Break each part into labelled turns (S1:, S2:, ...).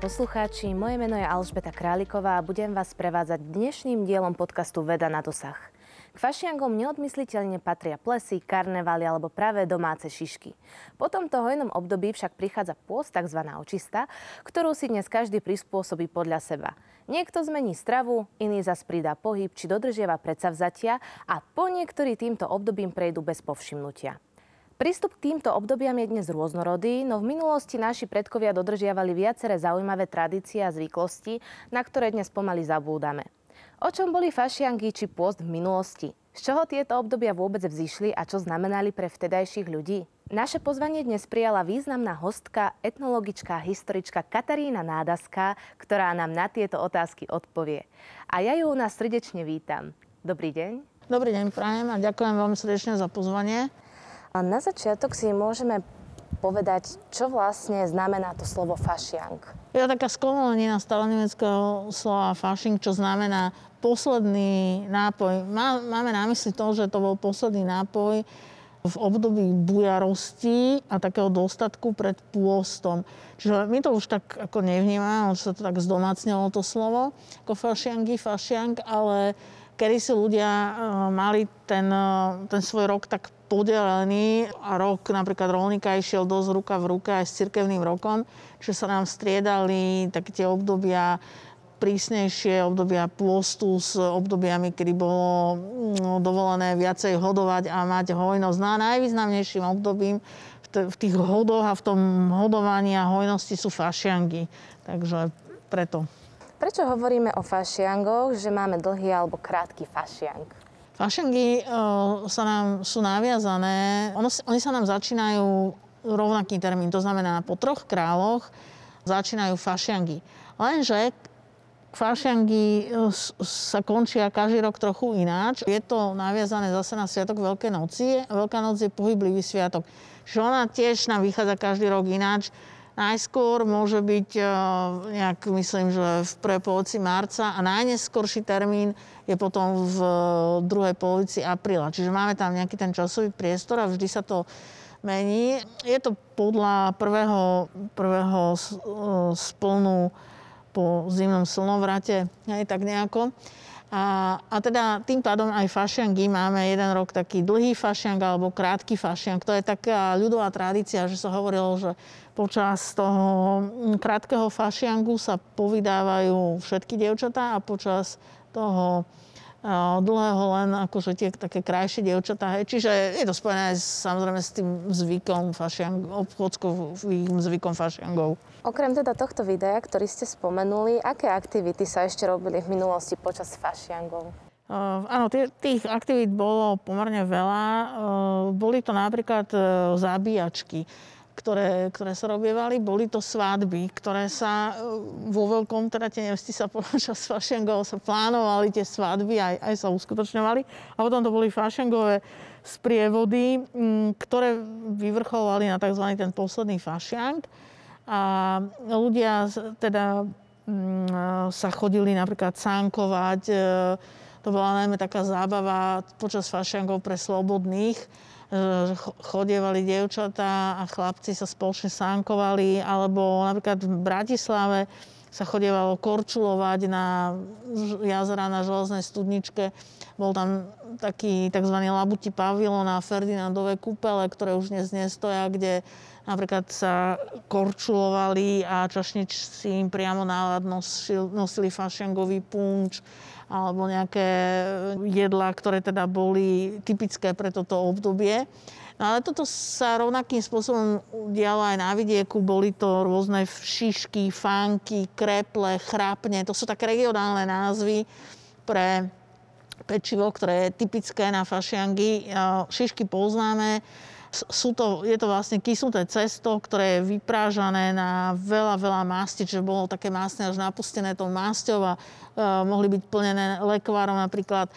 S1: Poslucháči. Moje meno je Alžbeta Králiková a budem vás prevádzať dnešným dielom podcastu Veda na dosah. K fašiangom neodmysliteľne patria plesy, karnevály alebo práve domáce šišky. Po tomto hojnom období však prichádza pôst, tzv. očista, ktorú si dnes každý prispôsobí podľa seba. Niekto zmení stravu, iný zas pridá pohyb či dodržiava predsavzatia a po niektorí týmto obdobím prejdú bez povšimnutia. Prístup k týmto obdobiam je dnes rôznorodý, no v minulosti naši predkovia dodržiavali viaceré zaujímavé tradície a zvyklosti, na ktoré dnes pomaly zabúdame. O čom boli fašiangy či pôst v minulosti? Z čoho tieto obdobia vôbec vzýšli a čo znamenali pre vtedajších ľudí? Naše pozvanie dnes prijala významná hostka, etnologička historička Katarína Nádaská, ktorá nám na tieto otázky odpovie. A ja ju u nás srdečne vítam. Dobrý deň.
S2: Dobrý deň, prajem a ďakujem veľmi srdečne za pozvanie.
S1: A na začiatok si môžeme povedať, čo vlastne znamená to slovo fašiang.
S2: Je taká sklomenina staronemeckého slova fašing, čo znamená posledný nápoj. Má, máme na mysli to, že to bol posledný nápoj v období bujarosti a takého dostatku pred pôstom. Čiže my to už tak ako nevnímame, už sa to tak zdomácnilo to slovo, ako fašiangy, fašiang, ale kedy si ľudia uh, mali ten, uh, ten svoj rok tak podelený a rok napríklad rolníka išiel dosť ruka v ruka aj s cirkevným rokom, že sa nám striedali také tie obdobia prísnejšie obdobia pôstu s obdobiami, kedy bolo no, dovolené viacej hodovať a mať hojnosť. No a najvýznamnejším obdobím v tých hodoch a v tom hodovaní a hojnosti sú fašiangy. Takže preto.
S1: Prečo hovoríme o fašiangoch, že máme dlhý alebo krátky fašiang?
S2: Fašengy uh, sa nám, sú naviazané, ono, oni sa nám začínajú rovnaký termín, to znamená po troch kráľoch začínajú fašiangy. Lenže fašiangy uh, sa končia každý rok trochu ináč. Je to naviazané zase na Sviatok Veľkej noci. Veľká noc je pohyblivý sviatok. Čiže ona tiež nám vychádza každý rok ináč. Najskôr môže byť e, nejak, myslím, že v prvej polovici marca a najneskorší termín je potom v druhej polovici apríla. Čiže máme tam nejaký ten časový priestor a vždy sa to mení. Je to podľa prvého, prvého e, splnu po zimnom slnovrate, aj tak nejako. A, a teda tým pádom aj fašiangy máme jeden rok taký dlhý fašiang alebo krátky fašiang. To je taká ľudová tradícia, že sa hovorilo, že počas toho krátkeho fašiangu sa povydávajú všetky dievčatá a počas toho dlhého len akože tie také krajšie dievčatá. Hej. Čiže je to spojené samozrejme s tým zvykom fašiang, obchodskovým zvykom fašiangov.
S1: Okrem teda tohto videa, ktorý ste spomenuli, aké aktivity sa ešte robili v minulosti počas fašiangov?
S2: Uh, áno, tých, tých aktivít bolo pomerne veľa. Uh, boli to napríklad uh, zabíjačky ktoré, ktoré sa robievali, boli to svadby, ktoré sa vo veľkom, teda tie nevesti sa počas fašiangov sa plánovali tie svadby, aj, aj sa uskutočňovali. A potom to boli fašiangové sprievody, ktoré vyvrchovali na tzv. ten posledný fašiang. A ľudia teda sa chodili napríklad sánkovať, e, to bola najmä taká zábava počas fašiangov pre slobodných, chodievali dievčatá a chlapci sa spoločne sánkovali, alebo napríklad v Bratislave sa chodievalo korčulovať na jazera na železnej studničke. Bol tam taký tzv. labuti pavilon a Ferdinandové kúpele, ktoré už dnes nestoja, kde napríklad sa korčulovali a čašničci im priamo nálad nosili fašiangový punč alebo nejaké jedlá, ktoré teda boli typické pre toto obdobie. No ale toto sa rovnakým spôsobom dialo aj na vidieku. Boli to rôzne šišky, fanky, kreple, chrápne. To sú také regionálne názvy pre pečivo, ktoré je typické na fašiangy. Šišky poznáme, sú to, je to vlastne kysnuté cesto, ktoré je vyprážané na veľa, veľa masti, čiže bolo také masné až napustené tou masťou a uh, mohli byť plnené lekvárom napríklad.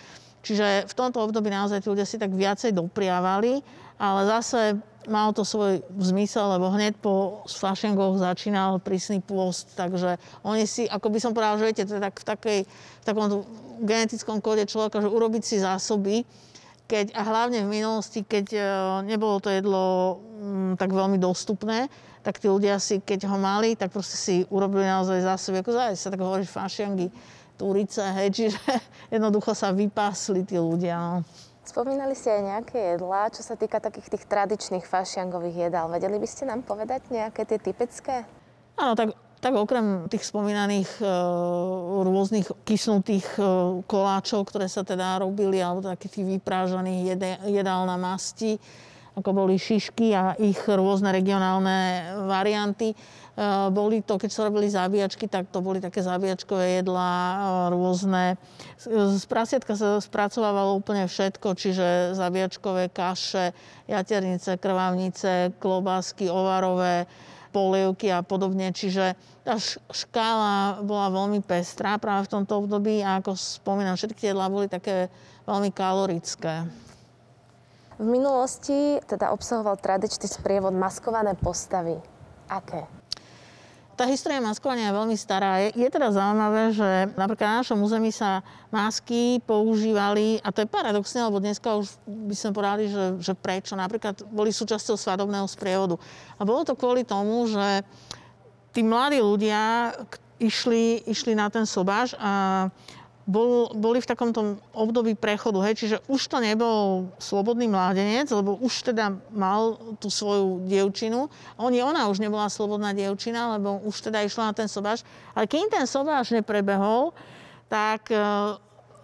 S2: Čiže v tomto období naozaj tí ľudia si tak viacej dopriavali, ale zase malo to svoj zmysel, lebo hneď po fašengoch začínal prísny pôst, takže oni si, ako by som povedala, že viete, to je tak v, takej, v takom genetickom kóde človeka, že urobiť si zásoby, keď, a hlavne v minulosti, keď e, nebolo to jedlo m, mm, tak veľmi dostupné, tak tí ľudia si, keď ho mali, tak proste si urobili naozaj zásoby, ako zájsť sa tak hovorí fašiangy, turice, hej, čiže jednoducho sa vypásli tí ľudia. No.
S1: Spomínali ste aj nejaké jedlá, čo sa týka takých tých tradičných fašiangových jedál. Vedeli by ste nám povedať nejaké tie typické?
S2: Áno, tak tak okrem tých spomínaných e, rôznych kysnutých e, koláčov, ktoré sa teda robili, alebo takých tých vyprážaných jede, jedál na masti, ako boli šišky a ich rôzne regionálne varianty. E, boli to, keď sa robili zabíjačky, tak to boli také zabíjačkové jedlá, e, rôzne. Z prasiatka sa spracovávalo úplne všetko, čiže zabíjačkové kaše, jaternice, krvavnice, klobásky, ovarové, polievky a podobne. Čiže tá škála bola veľmi pestrá práve v tomto období a ako spomínam, všetky tie jedlá boli také veľmi kalorické.
S1: V minulosti teda obsahoval tradičný sprievod maskované postavy. Aké?
S2: Tá história maskovania je veľmi stará. Je, je teda zaujímavé, že napríklad na našom území sa masky používali, a to je paradoxné, lebo dneska už by sme povedali, že, že prečo. Napríklad boli súčasťou svadobného sprievodu. A bolo to kvôli tomu, že tí mladí ľudia išli, išli na ten sobáš a bol, boli v takomto období prechodu, hej, čiže už to nebol slobodný mládenec, lebo už teda mal tú svoju dievčinu. Oni, ona už nebola slobodná dievčina, lebo už teda išla na ten sobáš. Ale kým ten sobáš neprebehol, tak e,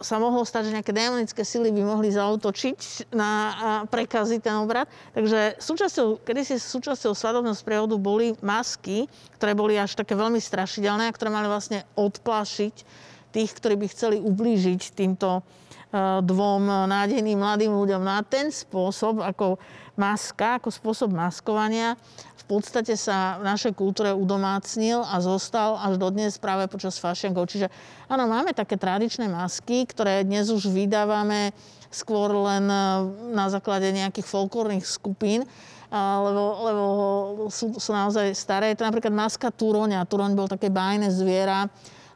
S2: sa mohlo stať, že nejaké démonické sily by mohli zautočiť na, a ten obrad. Takže súčasťou, kedysi súčasťou svadobného sprievodu boli masky, ktoré boli až také veľmi strašidelné a ktoré mali vlastne odplašiť tých, ktorí by chceli ublížiť týmto eh, dvom nádejným mladým ľuďom. Na ten spôsob, ako maska, ako spôsob maskovania, v podstate sa v našej kultúre udomácnil a zostal až dodnes práve počas fašiankov. Čiže áno, máme také tradičné masky, ktoré dnes už vydávame skôr len eh, na základe nejakých folklórnych skupín, lebo, lebo sú, sú naozaj staré. Je to napríklad maska Turoňa. Turoň bol také bájne zviera,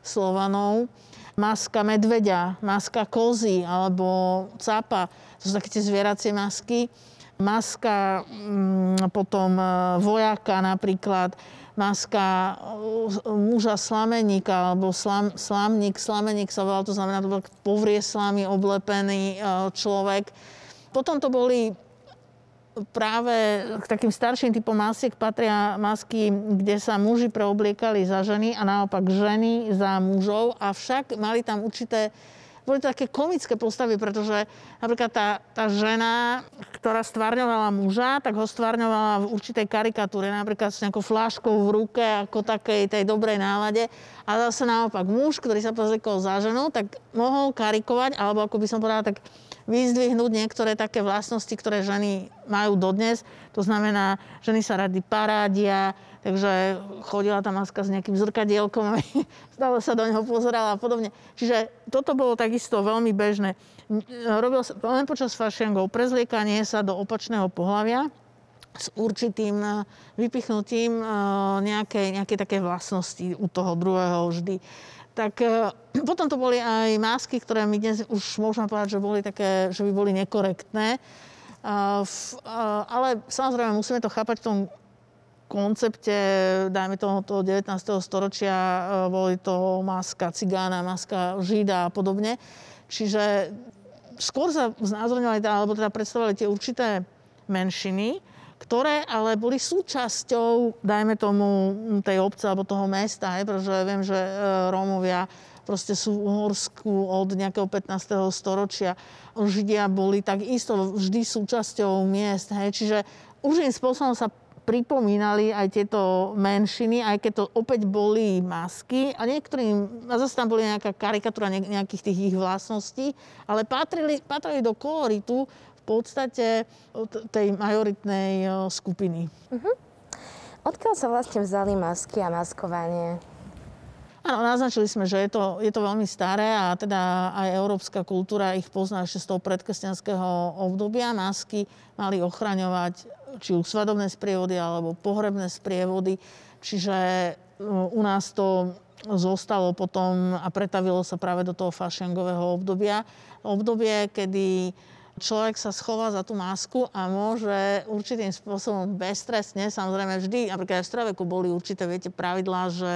S2: Slovanov. Maska medveďa, maska kozy alebo capa. To sú také tie zvieracie masky. Maska mm, potom e, vojaka napríklad, maska e, muža slameníka alebo slam, slamník, slameník sa volal, to znamená, to bol povrie slamy oblepený e, človek. Potom to boli práve k takým starším typom masiek patria masky, kde sa muži preobliekali za ženy a naopak ženy za mužov, avšak mali tam určité boli to také komické postavy, pretože napríklad tá, tá žena, ktorá stvárňovala muža, tak ho stvárňovala v určitej karikatúre, napríklad s nejakou fláškou v ruke, ako takej tej dobrej nálade. A zase naopak muž, ktorý sa pozriekol za ženou, tak mohol karikovať, alebo ako by som povedala, tak vyzdvihnúť niektoré také vlastnosti, ktoré ženy majú dodnes. To znamená, ženy sa rady parádia, takže chodila tá maska s nejakým zrkadielkom, stále sa do neho pozerala a podobne. Čiže toto bolo takisto veľmi bežné. Robil sa len počas fašiangov prezliekanie sa do opačného pohľavia s určitým e, vypichnutím nejakej, nejakej také vlastnosti u toho druhého vždy tak e, potom to boli aj masky, ktoré my dnes už môžeme povedať, že boli také, že by boli nekorektné. Ale samozrejme musíme to chápať v tom koncepte, dajme toho, toho 19. storočia, e, boli to maska cigána, maska žida a podobne. Čiže skôr sa znázorňovali, alebo teda predstavovali tie určité menšiny, ktoré ale boli súčasťou, dajme tomu, tej obce alebo toho mesta, hej, pretože viem, že e, Rómovia proste sú v Uhorsku od nejakého 15. storočia. Židia boli takisto vždy súčasťou miest, hej, čiže určitým spôsobom sa pripomínali aj tieto menšiny, aj keď to opäť boli masky a niektorým, a zase tam boli nejaká karikatúra nejakých tých ich vlastností, ale patrili, patrili do koloritu podstate tej majoritnej skupiny. Uh-huh.
S1: Odkiaľ sa vlastne vzali masky a maskovanie?
S2: Áno, naznačili sme, že je to, je to veľmi staré a teda aj európska kultúra ich pozná ešte z toho predkresťanského obdobia. Masky mali ochraňovať či už svadobné sprievody alebo pohrebné sprievody. Čiže u nás to zostalo potom a pretavilo sa práve do toho fašiangového obdobia. Obdobie, kedy človek sa schová za tú masku a môže určitým spôsobom beztrestne, samozrejme vždy, napríklad aj v streveku boli určité, viete, pravidlá, že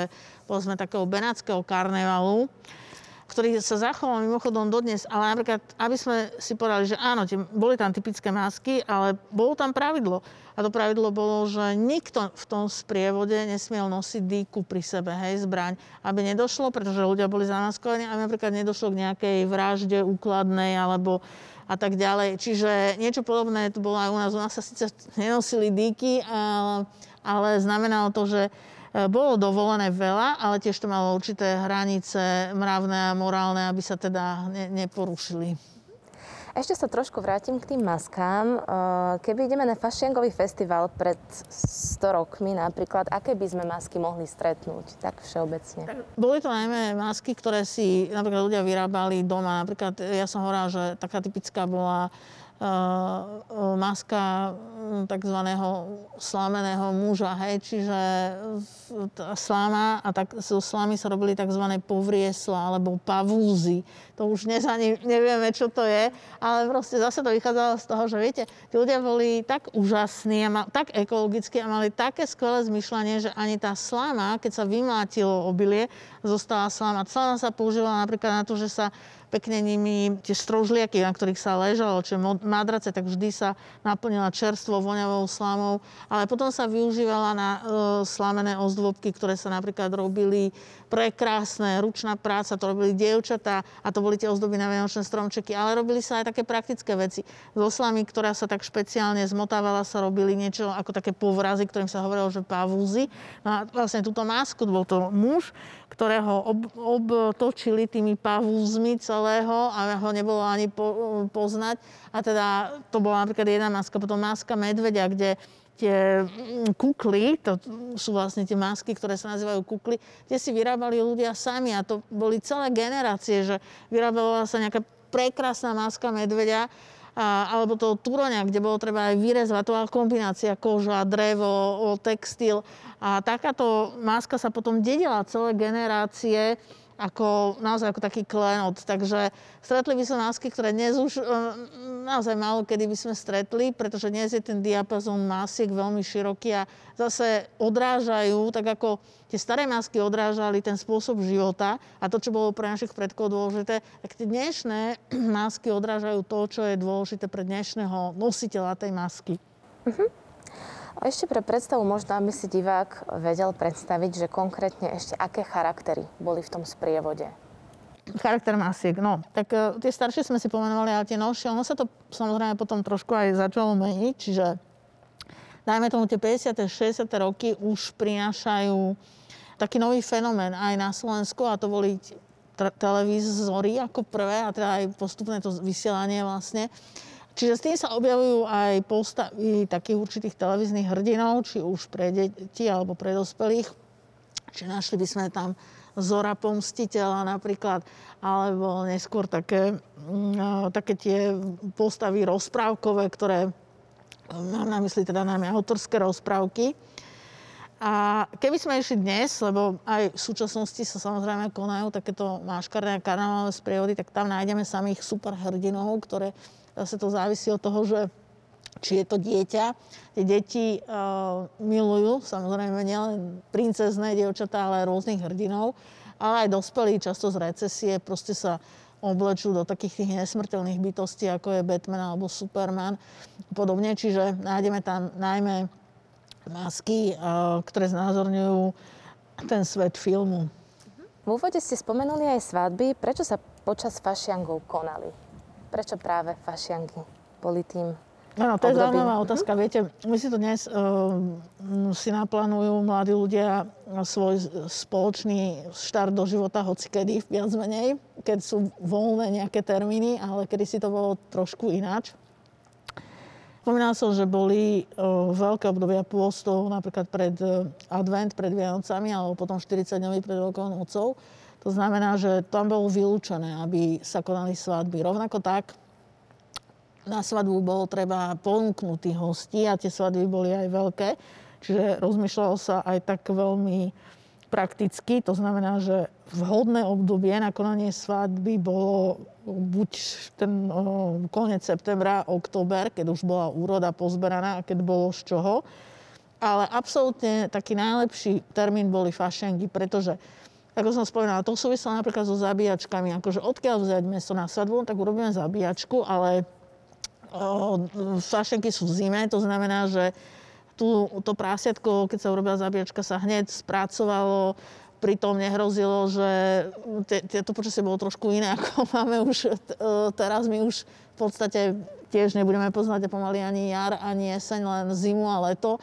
S2: povedzme takého benátskeho karnevalu, ktorý sa zachoval mimochodom dodnes, ale napríklad, aby sme si povedali, že áno, tie, boli tam typické masky, ale bolo tam pravidlo. A to pravidlo bolo, že nikto v tom sprievode nesmiel nosiť dýku pri sebe, hej, zbraň, aby nedošlo, pretože ľudia boli zamaskovaní, aby napríklad nedošlo k nejakej vražde úkladnej alebo a tak ďalej. Čiže niečo podobné to bolo aj u nás. U nás sa síce nenosili dýky, ale, ale znamenalo to, že e, bolo dovolené veľa, ale tiež to malo určité hranice mravné a morálne, aby sa teda ne, neporušili.
S1: Ešte sa trošku vrátim k tým maskám. Keby ideme na fašiangový festival pred 100 rokmi napríklad, aké by sme masky mohli stretnúť, tak všeobecne?
S2: Boli to najmä masky, ktoré si napríklad ľudia vyrábali doma. Napríklad ja som hovorila, že taká typická bola Eh, maska hm, tzv. slameného muža, hej, čiže slama a tak zo slamy sa robili tzv. povriesla alebo pavúzy. To už dnes ani nevieme, čo to je, ale proste zase to vychádzalo z toho, že viete, tí ľudia boli tak úžasní a mal, tak ekologickí a mali také skvelé zmyšľanie, že ani tá slama, keď sa vymlátilo obilie, zostala slama. Slama sa používala napríklad na to, že sa pekne nimi tie strožliaky, na ktorých sa ležalo, čiže madrace, tak vždy sa naplnila čerstvo voňavou slamou, ale potom sa využívala na e, slamené ozdôbky, ktoré sa napríklad robili prekrásne, ručná práca, to robili dievčatá a to boli tie ozdoby na vianočné stromčeky, ale robili sa aj také praktické veci. Zo slamy, ktorá sa tak špeciálne zmotávala, sa robili niečo ako také povrazy, ktorým sa hovorilo, že pavúzy. No a vlastne túto masku bol to muž, ktorého ob, obtočili tými pavúzmi celého a ho nebolo ani po, poznať. A teda to bola napríklad jedna maska, potom maska medvedia, kde tie mm, kukly, to sú vlastne tie masky, ktoré sa nazývajú kukly, tie si vyrábali ľudia sami a to boli celé generácie, že vyrábala sa nejaká prekrásna maska medvedia, a, alebo toho turoňa, kde bolo treba aj vyrezovať, to bola kombinácia koža, drevo, textil. A takáto maska sa potom dedila celé generácie ako, naozaj ako taký klenot. Takže stretli by sa masky, ktoré dnes už e, naozaj málo kedy by sme stretli, pretože dnes je ten diapazon masiek veľmi široký a zase odrážajú, tak ako tie staré masky odrážali ten spôsob života a to, čo bolo pre našich predkov dôležité, tak tie dnešné masky odrážajú to, čo je dôležité pre dnešného nositeľa tej masky. Uh-huh.
S1: A ešte pre predstavu možno, aby si divák vedel predstaviť, že konkrétne ešte aké charaktery boli v tom sprievode.
S2: Charakter masiek, no. Tak uh, tie staršie sme si pomenovali, ale tie novšie, ono sa to samozrejme potom trošku aj začalo meniť, čiže dajme tomu tie 50. 60. roky už prinášajú taký nový fenomén aj na Slovensku a to boli televízory ako prvé a teda aj postupné to vysielanie vlastne. Čiže s tým sa objavujú aj postavy takých určitých televíznych hrdinov, či už pre deti alebo pre dospelých. Čiže našli by sme tam Zora Pomstiteľa napríklad, alebo neskôr také, mm, také tie postavy rozprávkové, ktoré mám na mysli teda najmä autorské rozprávky. A keby sme išli dnes, lebo aj v súčasnosti sa samozrejme konajú takéto máškarné a karnaválne sprievody, tak tam nájdeme samých superhrdinov, ktoré Zase to závisí od toho, že či je to dieťa. Tie deti uh, milujú, samozrejme nielen princezné dievčatá, ale aj rôznych hrdinov, ale aj dospelí často z recesie proste sa oblečú do takých tých nesmrteľných bytostí, ako je Batman alebo Superman podobne. Čiže nájdeme tam najmä masky, uh, ktoré znázorňujú ten svet filmu.
S1: V úvode ste spomenuli aj svadby. Prečo sa počas fašiangov konali? Prečo práve fašianky boli tým
S2: Áno, to je zaujímavá otázka. Uh-huh. Viete, my si to dnes uh, si naplánujú mladí ľudia svoj spoločný štart do života hocikedy, viac menej, keď sú voľné nejaké termíny, ale kedy si to bolo trošku ináč. Spomínal som, že boli uh, veľké obdobia pôstov, napríklad pred uh, advent, pred Vianocami, alebo potom 40 dňový pred Veľkou nocou. To znamená, že tam bolo vylúčené, aby sa konali svadby. Rovnako tak na svadbu bolo treba ponúknuť tých hostí a tie svadby boli aj veľké. Čiže rozmýšľalo sa aj tak veľmi prakticky. To znamená, že vhodné obdobie na konanie svadby bolo buď ten o, koniec septembra, október, keď už bola úroda pozberaná a keď bolo z čoho. Ale absolútne taký najlepší termín boli fašenky, pretože ako som spomínala, to súvislo napríklad so zabíjačkami. Akože odkiaľ vziať mesto na svadbu, tak urobíme zabíjačku, ale Sašenky sú v zime, to znamená, že tu, to prásiatko, keď sa urobila zabíjačka, sa hneď spracovalo, pritom nehrozilo, že to počasie bolo trošku iné, ako máme už e, teraz. My už v podstate tiež nebudeme poznať pomaly ani jar, ani jeseň, len zimu a leto.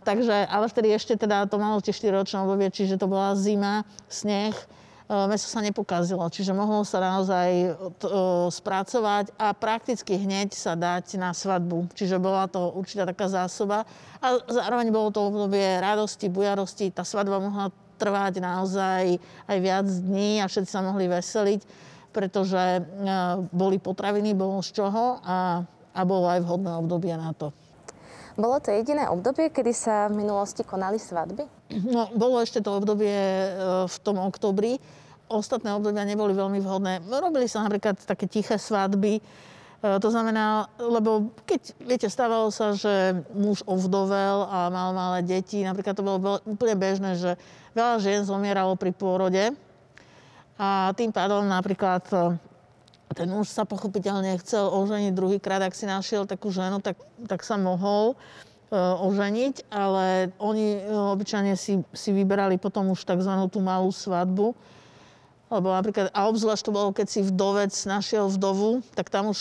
S2: Takže, ale vtedy ešte teda to malo tie 4 ročné obdobie, čiže to bola zima, sneh, E, meso sa nepokazilo. Čiže mohlo sa naozaj e, spracovať a prakticky hneď sa dať na svadbu. Čiže bola to určitá taká zásoba. A zároveň bolo to obdobie radosti, bujarosti. Tá svadba mohla trvať naozaj aj viac dní a všetci sa mohli veseliť, pretože e, boli potraviny, bolo z čoho a, a bolo aj vhodné obdobie na to.
S1: Bolo to jediné obdobie, kedy sa v minulosti konali svadby?
S2: No, bolo ešte to obdobie v tom oktobri, ostatné obdobia neboli veľmi vhodné. Robili sa napríklad také tiché svadby, e, to znamená, lebo keď, viete, stávalo sa, že muž ovdovel a mal malé deti, napríklad to bolo úplne bežné, že veľa žien zomieralo pri pôrode a tým pádom napríklad e, ten muž sa pochopiteľne chcel oženiť druhýkrát, ak si našiel takú ženu, tak, tak sa mohol e, oženiť, ale oni obyčajne si, si vyberali potom už tzv. tú malú svadbu, lebo napríklad, a obzvlášť to bolo, keď si vdovec našiel vdovu, tak tam už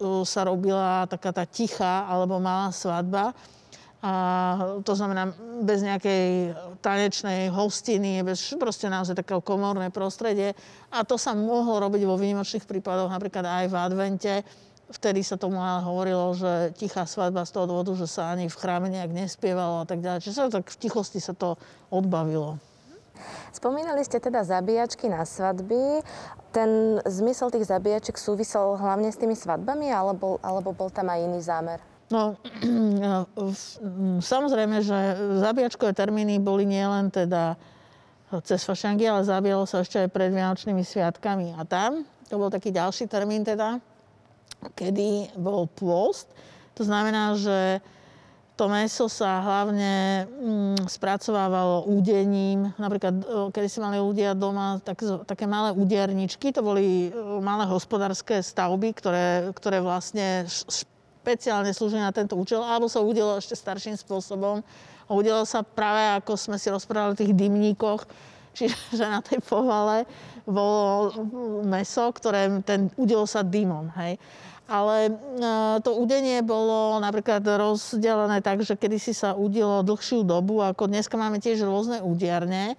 S2: uh, sa robila taká tá tichá alebo malá svadba. A to znamená bez nejakej tanečnej hostiny, bez proste naozaj takého komorné prostredie. A to sa mohlo robiť vo výnimočných prípadoch, napríklad aj v advente. Vtedy sa tomu ale hovorilo, že tichá svadba z toho dôvodu, že sa ani v chráme nejak nespievalo a tak ďalej. Čiže sa tak v tichosti sa to odbavilo.
S1: Spomínali ste teda zabíjačky na svadby. Ten zmysel tých zabíjaček súvisel hlavne s tými svadbami, alebo, alebo bol tam aj iný zámer?
S2: No, samozrejme, že zabíjačkové termíny boli nielen teda cez fašangy, ale zabíjalo sa ešte aj pred Vianočnými sviatkami. A tam, to bol taký ďalší termín teda, kedy bol pôst. To znamená, že to meso sa hlavne mm, spracovávalo údením. Napríklad, keď si mali ľudia doma tak, také malé úderničky, to boli malé hospodárske stavby, ktoré, ktoré vlastne špeciálne slúžili na tento účel, alebo sa udelo ešte starším spôsobom. Udelo sa práve, ako sme si rozprávali, o tých dymníkoch, čiže na tej povale bolo meso, ktoré ten udelo sa dymom. Hej ale e, to udenie bolo napríklad rozdelené tak, že kedysi sa udilo dlhšiu dobu, ako dneska máme tiež rôzne údierne,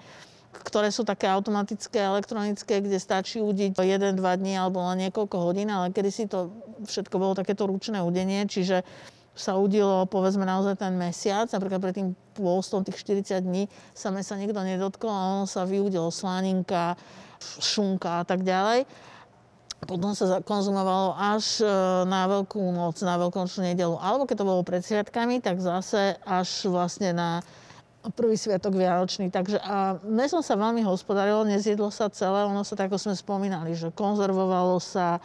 S2: ktoré sú také automatické, elektronické, kde stačí udiť 1-2 dní alebo len niekoľko hodín, ale kedysi to všetko bolo takéto ručné udenie, čiže sa udilo povedzme naozaj ten mesiac, napríklad pred tým pôstom tých 40 dní sa mesa nikto nedotkol a ono sa vyudilo slaninka, šunka a tak ďalej. Potom sa konzumovalo až e, na Veľkú noc, na Veľkonočnú nedelu. Alebo keď to bolo pred sviatkami, tak zase až vlastne na prvý sviatok Vianočný. Takže a mesom sa veľmi hospodarilo, nezjedlo sa celé, ono sa tak, ako sme spomínali, že konzervovalo sa,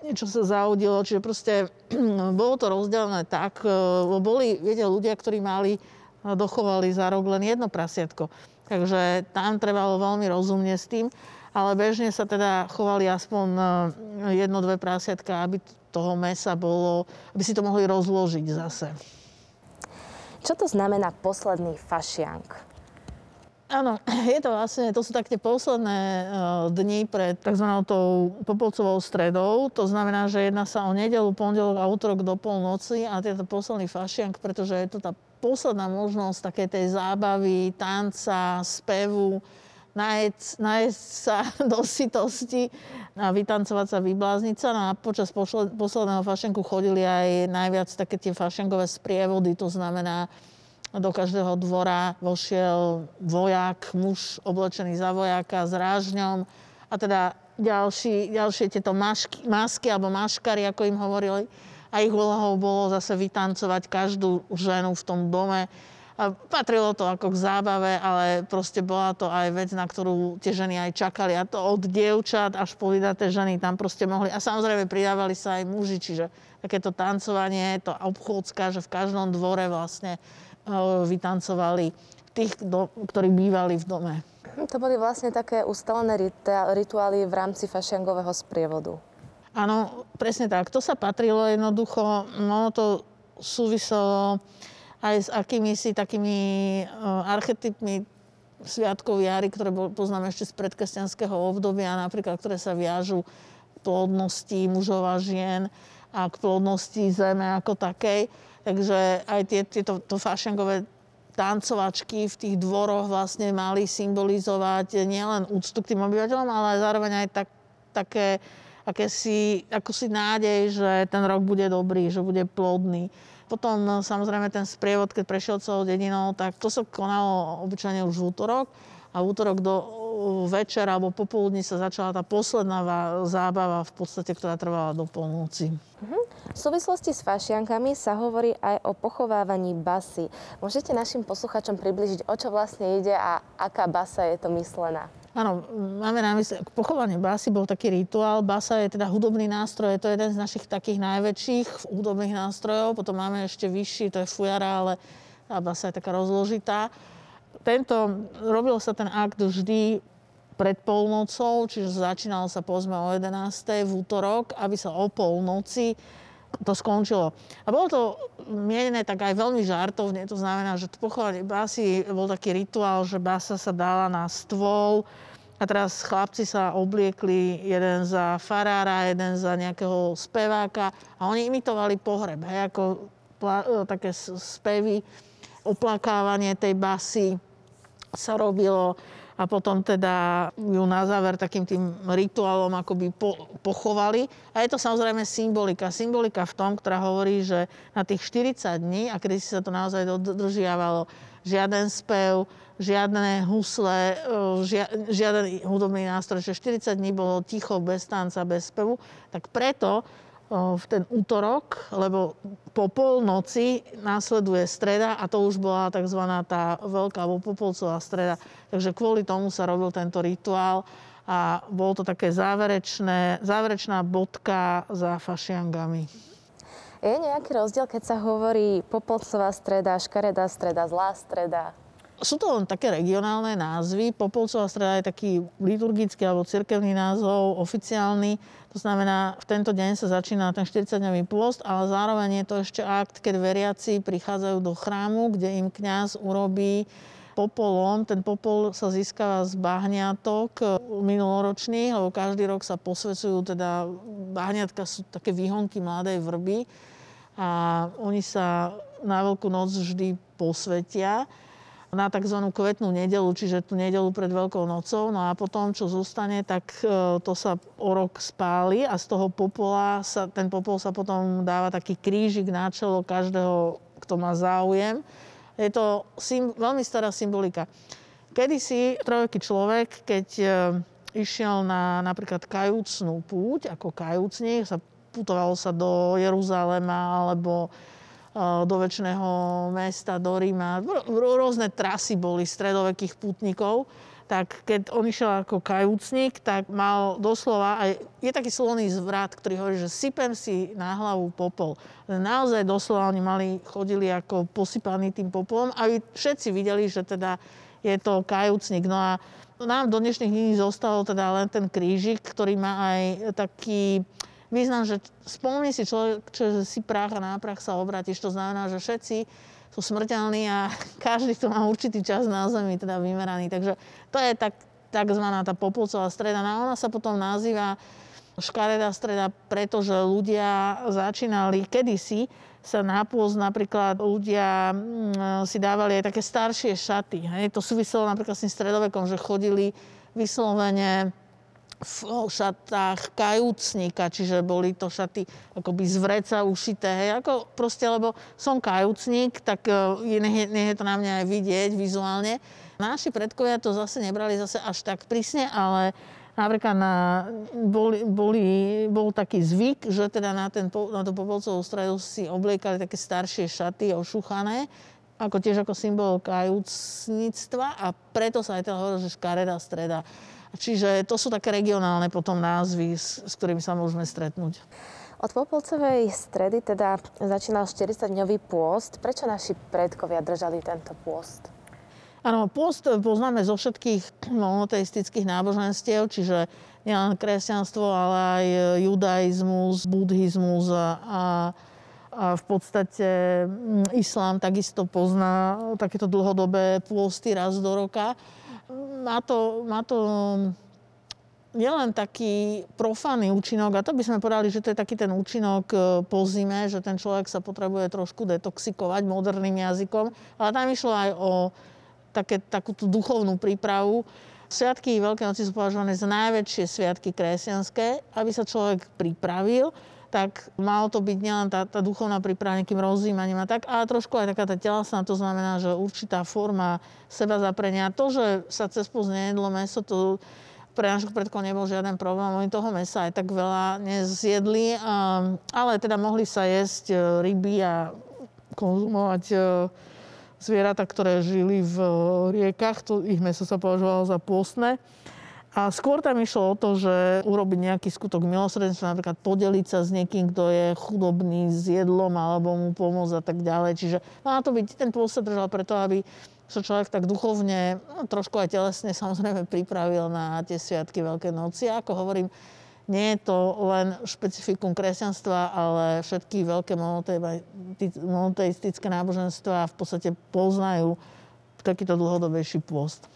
S2: niečo sa zaudilo, čiže proste bolo to rozdelené tak, e, boli, viete, ľudia, ktorí mali, dochovali za rok len jedno prasiatko. Takže tam trebalo veľmi rozumne s tým ale bežne sa teda chovali aspoň e, jedno, dve prasiatka, aby toho mesa bolo, aby si to mohli rozložiť zase.
S1: Čo to znamená posledný fašiank?
S2: Áno, je to vlastne, to sú tak tie posledné uh, dni pred tzv. popolcovou stredou. To znamená, že jedná sa o nedelu, pondelok a útorok do polnoci a je to posledný fašiank, pretože je to tá posledná možnosť také tej zábavy, tanca, spevu, nájsť, sa do sitosti a vytancovať sa, vyblázniť sa. No a počas posledného fašenku chodili aj najviac také tie fašenkové sprievody, to znamená, do každého dvora vošiel vojak, muž oblečený za vojaka s rážňom a teda ďalší, ďalšie tieto mašky, masky alebo maškary, ako im hovorili. A ich úlohou bolo zase vytancovať každú ženu v tom dome. Patrilo to ako k zábave, ale proste bola to aj vec, na ktorú tie ženy aj čakali. A to od dievčat až po vydaté ženy tam proste mohli. A samozrejme pridávali sa aj muži, čiže takéto tancovanie, to obchodská, že v každom dvore vlastne vytancovali tých, ktorí bývali v dome.
S1: To boli vlastne také ustalené rituály v rámci fašiangového sprievodu.
S2: Áno, presne tak. To sa patrilo jednoducho. No to súviselo aj s akými si takými archetypmi sviatkov jary, ktoré poznáme ešte z predkresťanského obdobia, napríklad, ktoré sa viažu k plodnosti mužov a žien a k plodnosti zeme ako takej. Takže aj tie, tieto to fašengové tancovačky v tých dvoroch vlastne mali symbolizovať nielen úctu k tým obyvateľom, ale zároveň aj tak, také, akési, ako si nádej, že ten rok bude dobrý, že bude plodný. Potom no, samozrejme ten sprievod, keď prešiel celou dedinou, tak to sa konalo obyčajne už v útorok a v útorok do večera alebo popoludní sa začala tá posledná zábava v podstate, ktorá trvala do polnoci.
S1: Uh-huh. V súvislosti s fašiankami sa hovorí aj o pochovávaní basy. Môžete našim posluchačom približiť, o čo vlastne ide a aká basa je to myslená?
S2: Áno, máme na mysli, pochovanie basy bol taký rituál. Basa je teda hudobný nástroj, je to jeden z našich takých najväčších hudobných nástrojov. Potom máme ešte vyšší, to je fujara, ale tá basa je taká rozložitá tento, robil sa ten akt vždy pred polnocou, čiže začínalo sa povedzme o 11. v útorok, aby sa o polnoci to skončilo. A bolo to mienené tak aj veľmi žartovne, to znamená, že pochovanie basy bol taký rituál, že basa sa dala na stôl a teraz chlapci sa obliekli jeden za farára, jeden za nejakého speváka a oni imitovali pohreb, hej, ako také spevy, oplakávanie tej basy sa robilo a potom teda ju na záver takým tým rituálom akoby po, pochovali. A je to samozrejme symbolika. Symbolika v tom, ktorá hovorí, že na tých 40 dní, a kedy si sa to naozaj dodržiavalo, žiaden spev, žiadne husle, žia, žiaden hudobný nástroj, že 40 dní bolo ticho, bez tanca, bez spevu, tak preto v ten útorok, lebo po polnoci následuje streda a to už bola tzv. tá veľká alebo popolcová streda. Takže kvôli tomu sa robil tento rituál a bol to také záverečné, záverečná bodka za fašiangami.
S1: Je nejaký rozdiel, keď sa hovorí popolcová streda, škaredá streda, zlá streda?
S2: Sú to len také regionálne názvy. Popolcová streda je taký liturgický alebo cirkevný názov, oficiálny. To znamená, v tento deň sa začína ten 40-dňový pôst, ale zároveň je to ešte akt, keď veriaci prichádzajú do chrámu, kde im kňaz urobí popolom. Ten popol sa získava z bahniatok minuloročných, lebo každý rok sa posvecujú, teda bahniatka sú také výhonky mladej vrby a oni sa na Veľkú noc vždy posvetia na tzv. kvetnú nedelu, čiže tú nedelu pred Veľkou nocou. No a potom, čo zostane, tak e, to sa o rok spáli a z toho popola sa, ten popol sa potom dáva taký krížik na čelo každého, kto má záujem. Je to sim, veľmi stará symbolika. Kedysi trojeký človek, keď e, išiel na napríklad kajúcnú púť, ako kajúcnik, sa putovalo sa do Jeruzalema alebo do väčšného mesta, do Ríma. Rôzne trasy boli stredovekých putníkov. Tak keď on išiel ako kajúcnik, tak mal doslova, aj je taký sloný zvrat, ktorý hovorí, že sypem si na hlavu popol. Naozaj doslova oni mali, chodili ako posypaní tým popolom a všetci videli, že teda je to kajúcnik. No a nám do dnešných dní zostalo teda len ten krížik, ktorý má aj taký význam, že spomni si človek, že si prach a na prach sa obrátiš. To znamená, že všetci sú smrteľní a každý to má určitý čas na Zemi, teda vymeraný. Takže to je tak, takzvaná tá popolcová streda. No a ona sa potom nazýva škaredá streda, pretože ľudia začínali kedysi sa na pôst napríklad ľudia mm, si dávali aj také staršie šaty. Hej. To súviselo napríklad s tým stredovekom, že chodili vyslovene v šatách kajúcníka, čiže boli to šaty akoby z vreca ušité, hej, ako proste, lebo som kajúcník, tak e, nech, nech je to na mňa aj vidieť vizuálne. Naši predkovia to zase nebrali zase až tak prísne, ale Napríklad na, boli, boli, bol taký zvyk, že teda na, ten, na tú popolcovú stredu si obliekali také staršie šaty ošuchané, ako tiež ako symbol kajúcnictva a preto sa aj teda hovorí, že škaredá streda. Čiže to sú také regionálne potom názvy, s, s ktorými sa môžeme stretnúť.
S1: Od Popolcovej stredy teda začínal 40-dňový pôst. Prečo naši predkovia držali tento pôst?
S2: Áno, post poznáme zo všetkých monoteistických náboženstiev, čiže nielen kresťanstvo, ale aj judaizmus, buddhizmus a, a, v podstate mm, islám takisto pozná takéto dlhodobé pôsty raz do roka. Má to, má to nielen taký profánny účinok, a to by sme povedali, že to je taký ten účinok e, po zime, že ten človek sa potrebuje trošku detoxikovať moderným jazykom, ale tam išlo aj o také, takúto duchovnú prípravu. Sviatky Veľkej noci sú považované za najväčšie sviatky kresťanské. Aby sa človek pripravil, tak malo to byť nielen tá, tá duchovná príprava nejakým rozjímaním a tak, ale trošku aj taká tá telesná, to znamená, že určitá forma seba zaprenia. To, že sa cez púsť nejedlo meso, to pre našich predkov nebol žiaden problém. Oni toho mesa aj tak veľa nezjedli, ale teda mohli sa jesť e, ryby a konzumovať e, zvieratá, ktoré žili v eh, riekach, to ich meso sa považovalo za pôstne. A skôr tam išlo o to, že urobiť nejaký skutok milosrdenstva, napríklad podeliť sa s niekým, kto je chudobný s jedlom alebo mu pomôcť a tak ďalej. Čiže má to byť, ten pôst sa držal preto, aby sa človek tak duchovne, no, trošku aj telesne samozrejme pripravil na tie sviatky Veľkej noci. A ako hovorím, nie je to len špecifikum kresťanstva, ale všetky veľké monoteistické náboženstva v podstate poznajú takýto dlhodobejší pôst.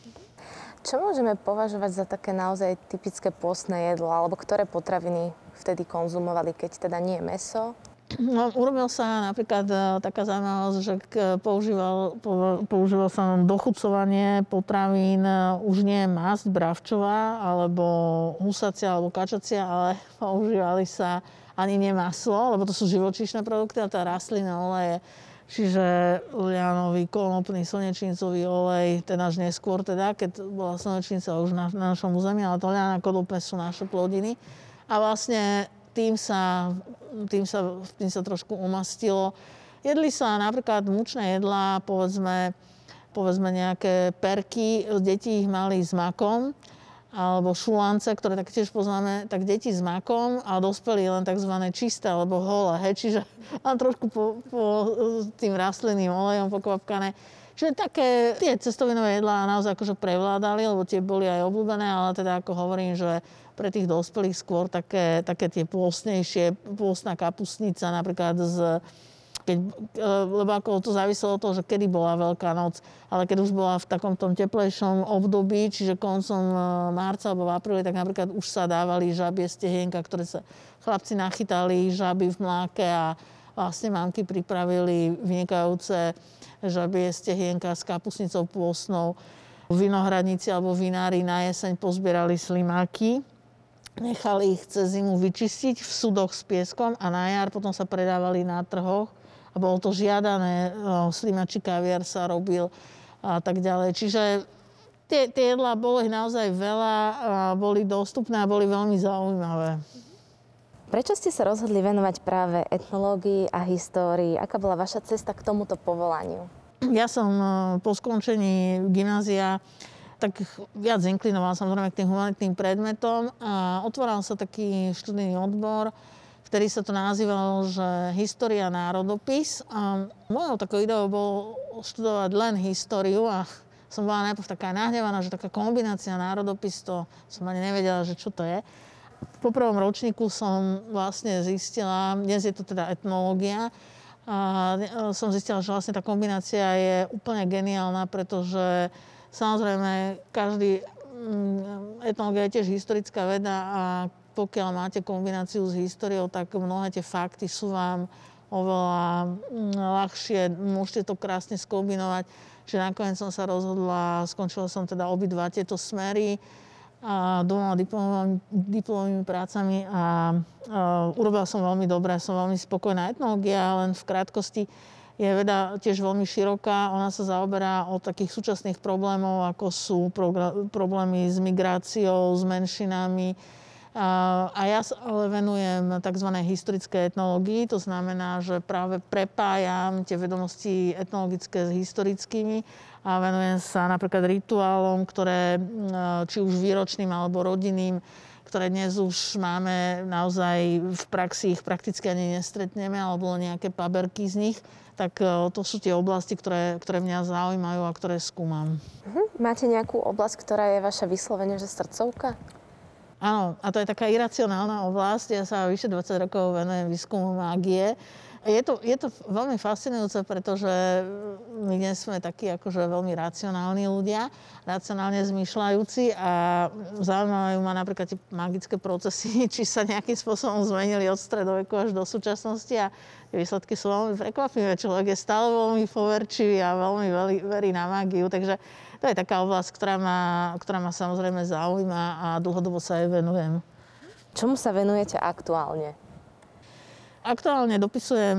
S1: Čo môžeme považovať za také naozaj typické postné jedlo, alebo ktoré potraviny vtedy konzumovali, keď teda nie je meso,
S2: No, urobil sa napríklad e, taká zaujímavosť, že používal, používal sa dochucovanie potravín, e, už nie masť bravčová, alebo husacia, alebo kačacia, ale používali sa ani nie maslo, lebo to sú živočíšne produkty, ale tá rastlina oleje. Čiže lianový, konopný, slnečnicový olej, ten až neskôr teda, keď bola slnečnica už na, na našom území, ale to liana kodope sú naše plodiny. A vlastne tým sa, tým sa, tým sa trošku umastilo. Jedli sa napríklad mučné jedlá, povedzme, povedzme nejaké perky, deti ich mali s makom, alebo šulance, ktoré tak tiež poznáme, tak deti s makom a dospelí len tzv. čisté alebo holé, hej, čiže len trošku po, po tým rastlinným olejom pokvapkané. Čiže také tie cestovinové jedlá naozaj akože prevládali, lebo tie boli aj obľúbené, ale teda ako hovorím, že pre tých dospelých skôr také, také tie pôstnejšie, pôstna kapusnica napríklad z keď, lebo ako to záviselo od toho, že kedy bola Veľká noc, ale keď už bola v takom tom teplejšom období, čiže koncom e, marca alebo v apríli, tak napríklad už sa dávali žabie stehienka, ktoré sa chlapci nachytali, žaby v mláke a vlastne mamky pripravili vynikajúce žabie stehienka s kapusnicou pôsnou. Vinohradníci alebo vinári na jeseň pozbierali slimáky Nechali ich cez zimu vyčistiť v sudoch s pieskom a na jar potom sa predávali na trhoch bolo to žiadané, slimačí kaviar sa robil a tak ďalej. Čiže tie, tie jedlá bolo ich naozaj veľa, a boli dostupné a boli veľmi zaujímavé.
S1: Prečo ste sa rozhodli venovať práve etnológii a histórii? Aká bola vaša cesta k tomuto povolaniu?
S2: Ja som po skončení gymnázia tak viac inklinoval samozrejme k tým humanitným predmetom a otváral sa taký študijný odbor, vtedy sa to nazývalo, že história národopis. A mojou takou ideou bolo študovať len históriu a som bola najprv taká nahnevaná, že taká kombinácia národopis, to som ani nevedela, že čo to je. Po prvom ročníku som vlastne zistila, dnes je to teda etnológia, A som zistila, že vlastne tá kombinácia je úplne geniálna, pretože samozrejme každý mm, etnológia je tiež historická veda a pokiaľ máte kombináciu s históriou, tak mnohé tie fakty sú vám oveľa mm, ľahšie, môžete to krásne skombinovať. Že nakoniec som sa rozhodla, skončila som teda obidva tieto smery a dvoma diplomovými, diplomovými prácami a, a urobila som veľmi dobre, som veľmi spokojná. Etnológia len v krátkosti je veda tiež veľmi široká. Ona sa zaoberá od takých súčasných problémov, ako sú problémy s migráciou, s menšinami, a ja sa ale venujem tzv. historické etnológii, to znamená, že práve prepájam tie vedomosti etnologické s historickými a venujem sa napríklad rituálom, ktoré či už výročným alebo rodinným, ktoré dnes už máme naozaj v praxi, ich prakticky ani nestretneme, alebo nejaké paberky z nich, tak e, to sú tie oblasti, ktoré, ktoré mňa zaujímajú a ktoré skúmam.
S1: Mhm. Máte nejakú oblasť, ktorá je vaša vyslovene, že srdcovka?
S2: Áno, a to je taká iracionálna oblasť. Ja sa vyše 20 rokov venujem výskumu mágie. Je to, je to veľmi fascinujúce, pretože my dnes sme takí akože veľmi racionálni ľudia, racionálne zmýšľajúci a zaujímajú ma napríklad tie magické procesy, či sa nejakým spôsobom zmenili od stredoveku až do súčasnosti a výsledky sú veľmi prekvapivé. Človek je stále veľmi poverčivý a veľmi verí na mágiu, takže to je taká oblasť, ktorá ma, ktorá ma samozrejme zaujíma a dlhodobo sa jej venujem.
S1: Čomu sa venujete aktuálne?
S2: Aktuálne dopisujem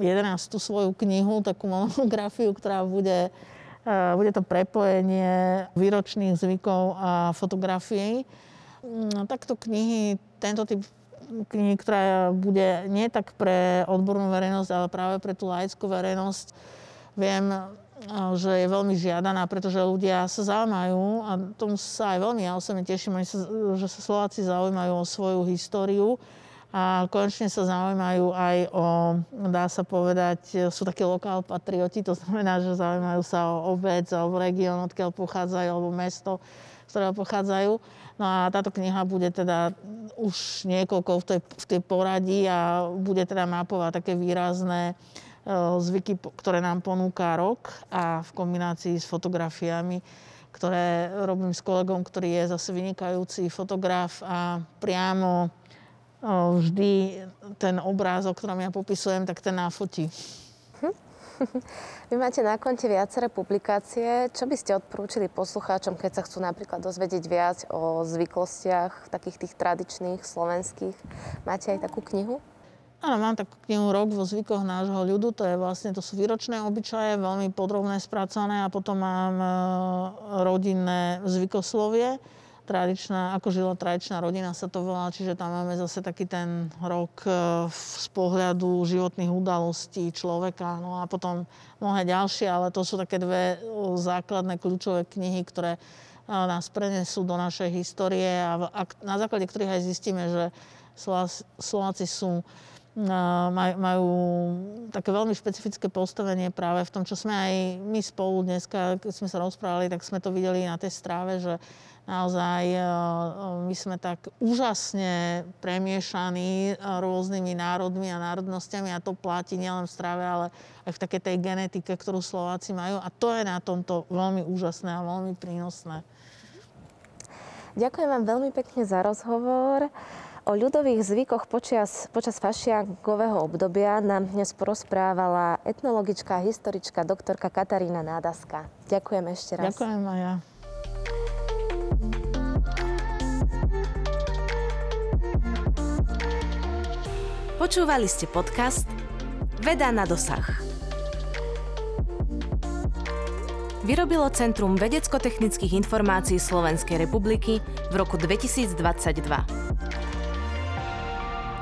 S2: 11. Eh, svoju knihu, takú monografiu, ktorá bude, eh, bude to prepojenie výročných zvykov a fotografií. Mm, takto knihy, tento typ knihy, ktorá bude nie tak pre odbornú verejnosť, ale práve pre tú laickú verejnosť, viem že je veľmi žiadaná, pretože ľudia sa zaujímajú a tomu sa aj veľmi ja osobne teším, že sa Slováci zaujímajú o svoju históriu a konečne sa zaujímajú aj o, dá sa povedať, sú takí lokál patrioti, to znamená, že zaujímajú sa o obec alebo región, odkiaľ pochádzajú, alebo mesto, z ktorého pochádzajú. No a táto kniha bude teda už niekoľko v tej, v tej poradí a bude teda mapovať také výrazné Eh, zvyky, ktoré nám ponúka rok a v kombinácii s fotografiami, ktoré robím s kolegom, ktorý je zase vynikajúci fotograf a priamo vždy ten obráz, o ktorom ja popisujem, tak ten náfotí. Hm.
S1: Vy máte na konte viaceré publikácie. Čo by ste odporúčili poslucháčom, keď sa chcú napríklad dozvedieť viac o zvyklostiach takých tých tradičných slovenských? Máte aj takú knihu?
S2: Áno, mám takú knihu Rok vo zvykoch nášho ľudu, to je vlastne, to sú výročné obyčaje, veľmi podrobné spracované a potom mám e, rodinné zvykoslovie, tradičná, ako žila tradičná rodina sa to volá, čiže tam máme zase taký ten rok e, z pohľadu životných udalostí človeka, no a potom mnohé ďalšie, ale to sú také dve základné kľúčové knihy, ktoré e, nás prenesú do našej histórie a na základe ktorých aj zistíme, že Slováci sú majú také veľmi špecifické postavenie práve v tom, čo sme aj my spolu dneska, keď sme sa rozprávali, tak sme to videli na tej stráve, že naozaj e, my sme tak úžasne premiešaní e, rôznymi národmi a národnosťami a to platí nielen v strave, ale aj v takej tej genetike, ktorú Slováci majú a to je na tomto veľmi úžasné a veľmi prínosné.
S1: Ďakujem vám veľmi pekne za rozhovor. O ľudových zvykoch počas, počas fašiakového obdobia nám dnes porozprávala etnologička a historička doktorka Katarína Nádaska. Ďakujem ešte raz.
S2: Ďakujem aj ja.
S3: Počúvali ste podcast Veda na dosah. Vyrobilo Centrum vedecko-technických informácií Slovenskej republiky v roku 2022.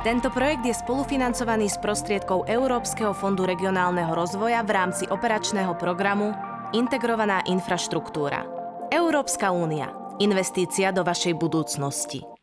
S3: Tento projekt je spolufinancovaný z prostriedkov Európskeho fondu regionálneho rozvoja v rámci operačného programu Integrovaná infraštruktúra. Európska únia. Investícia do vašej budúcnosti.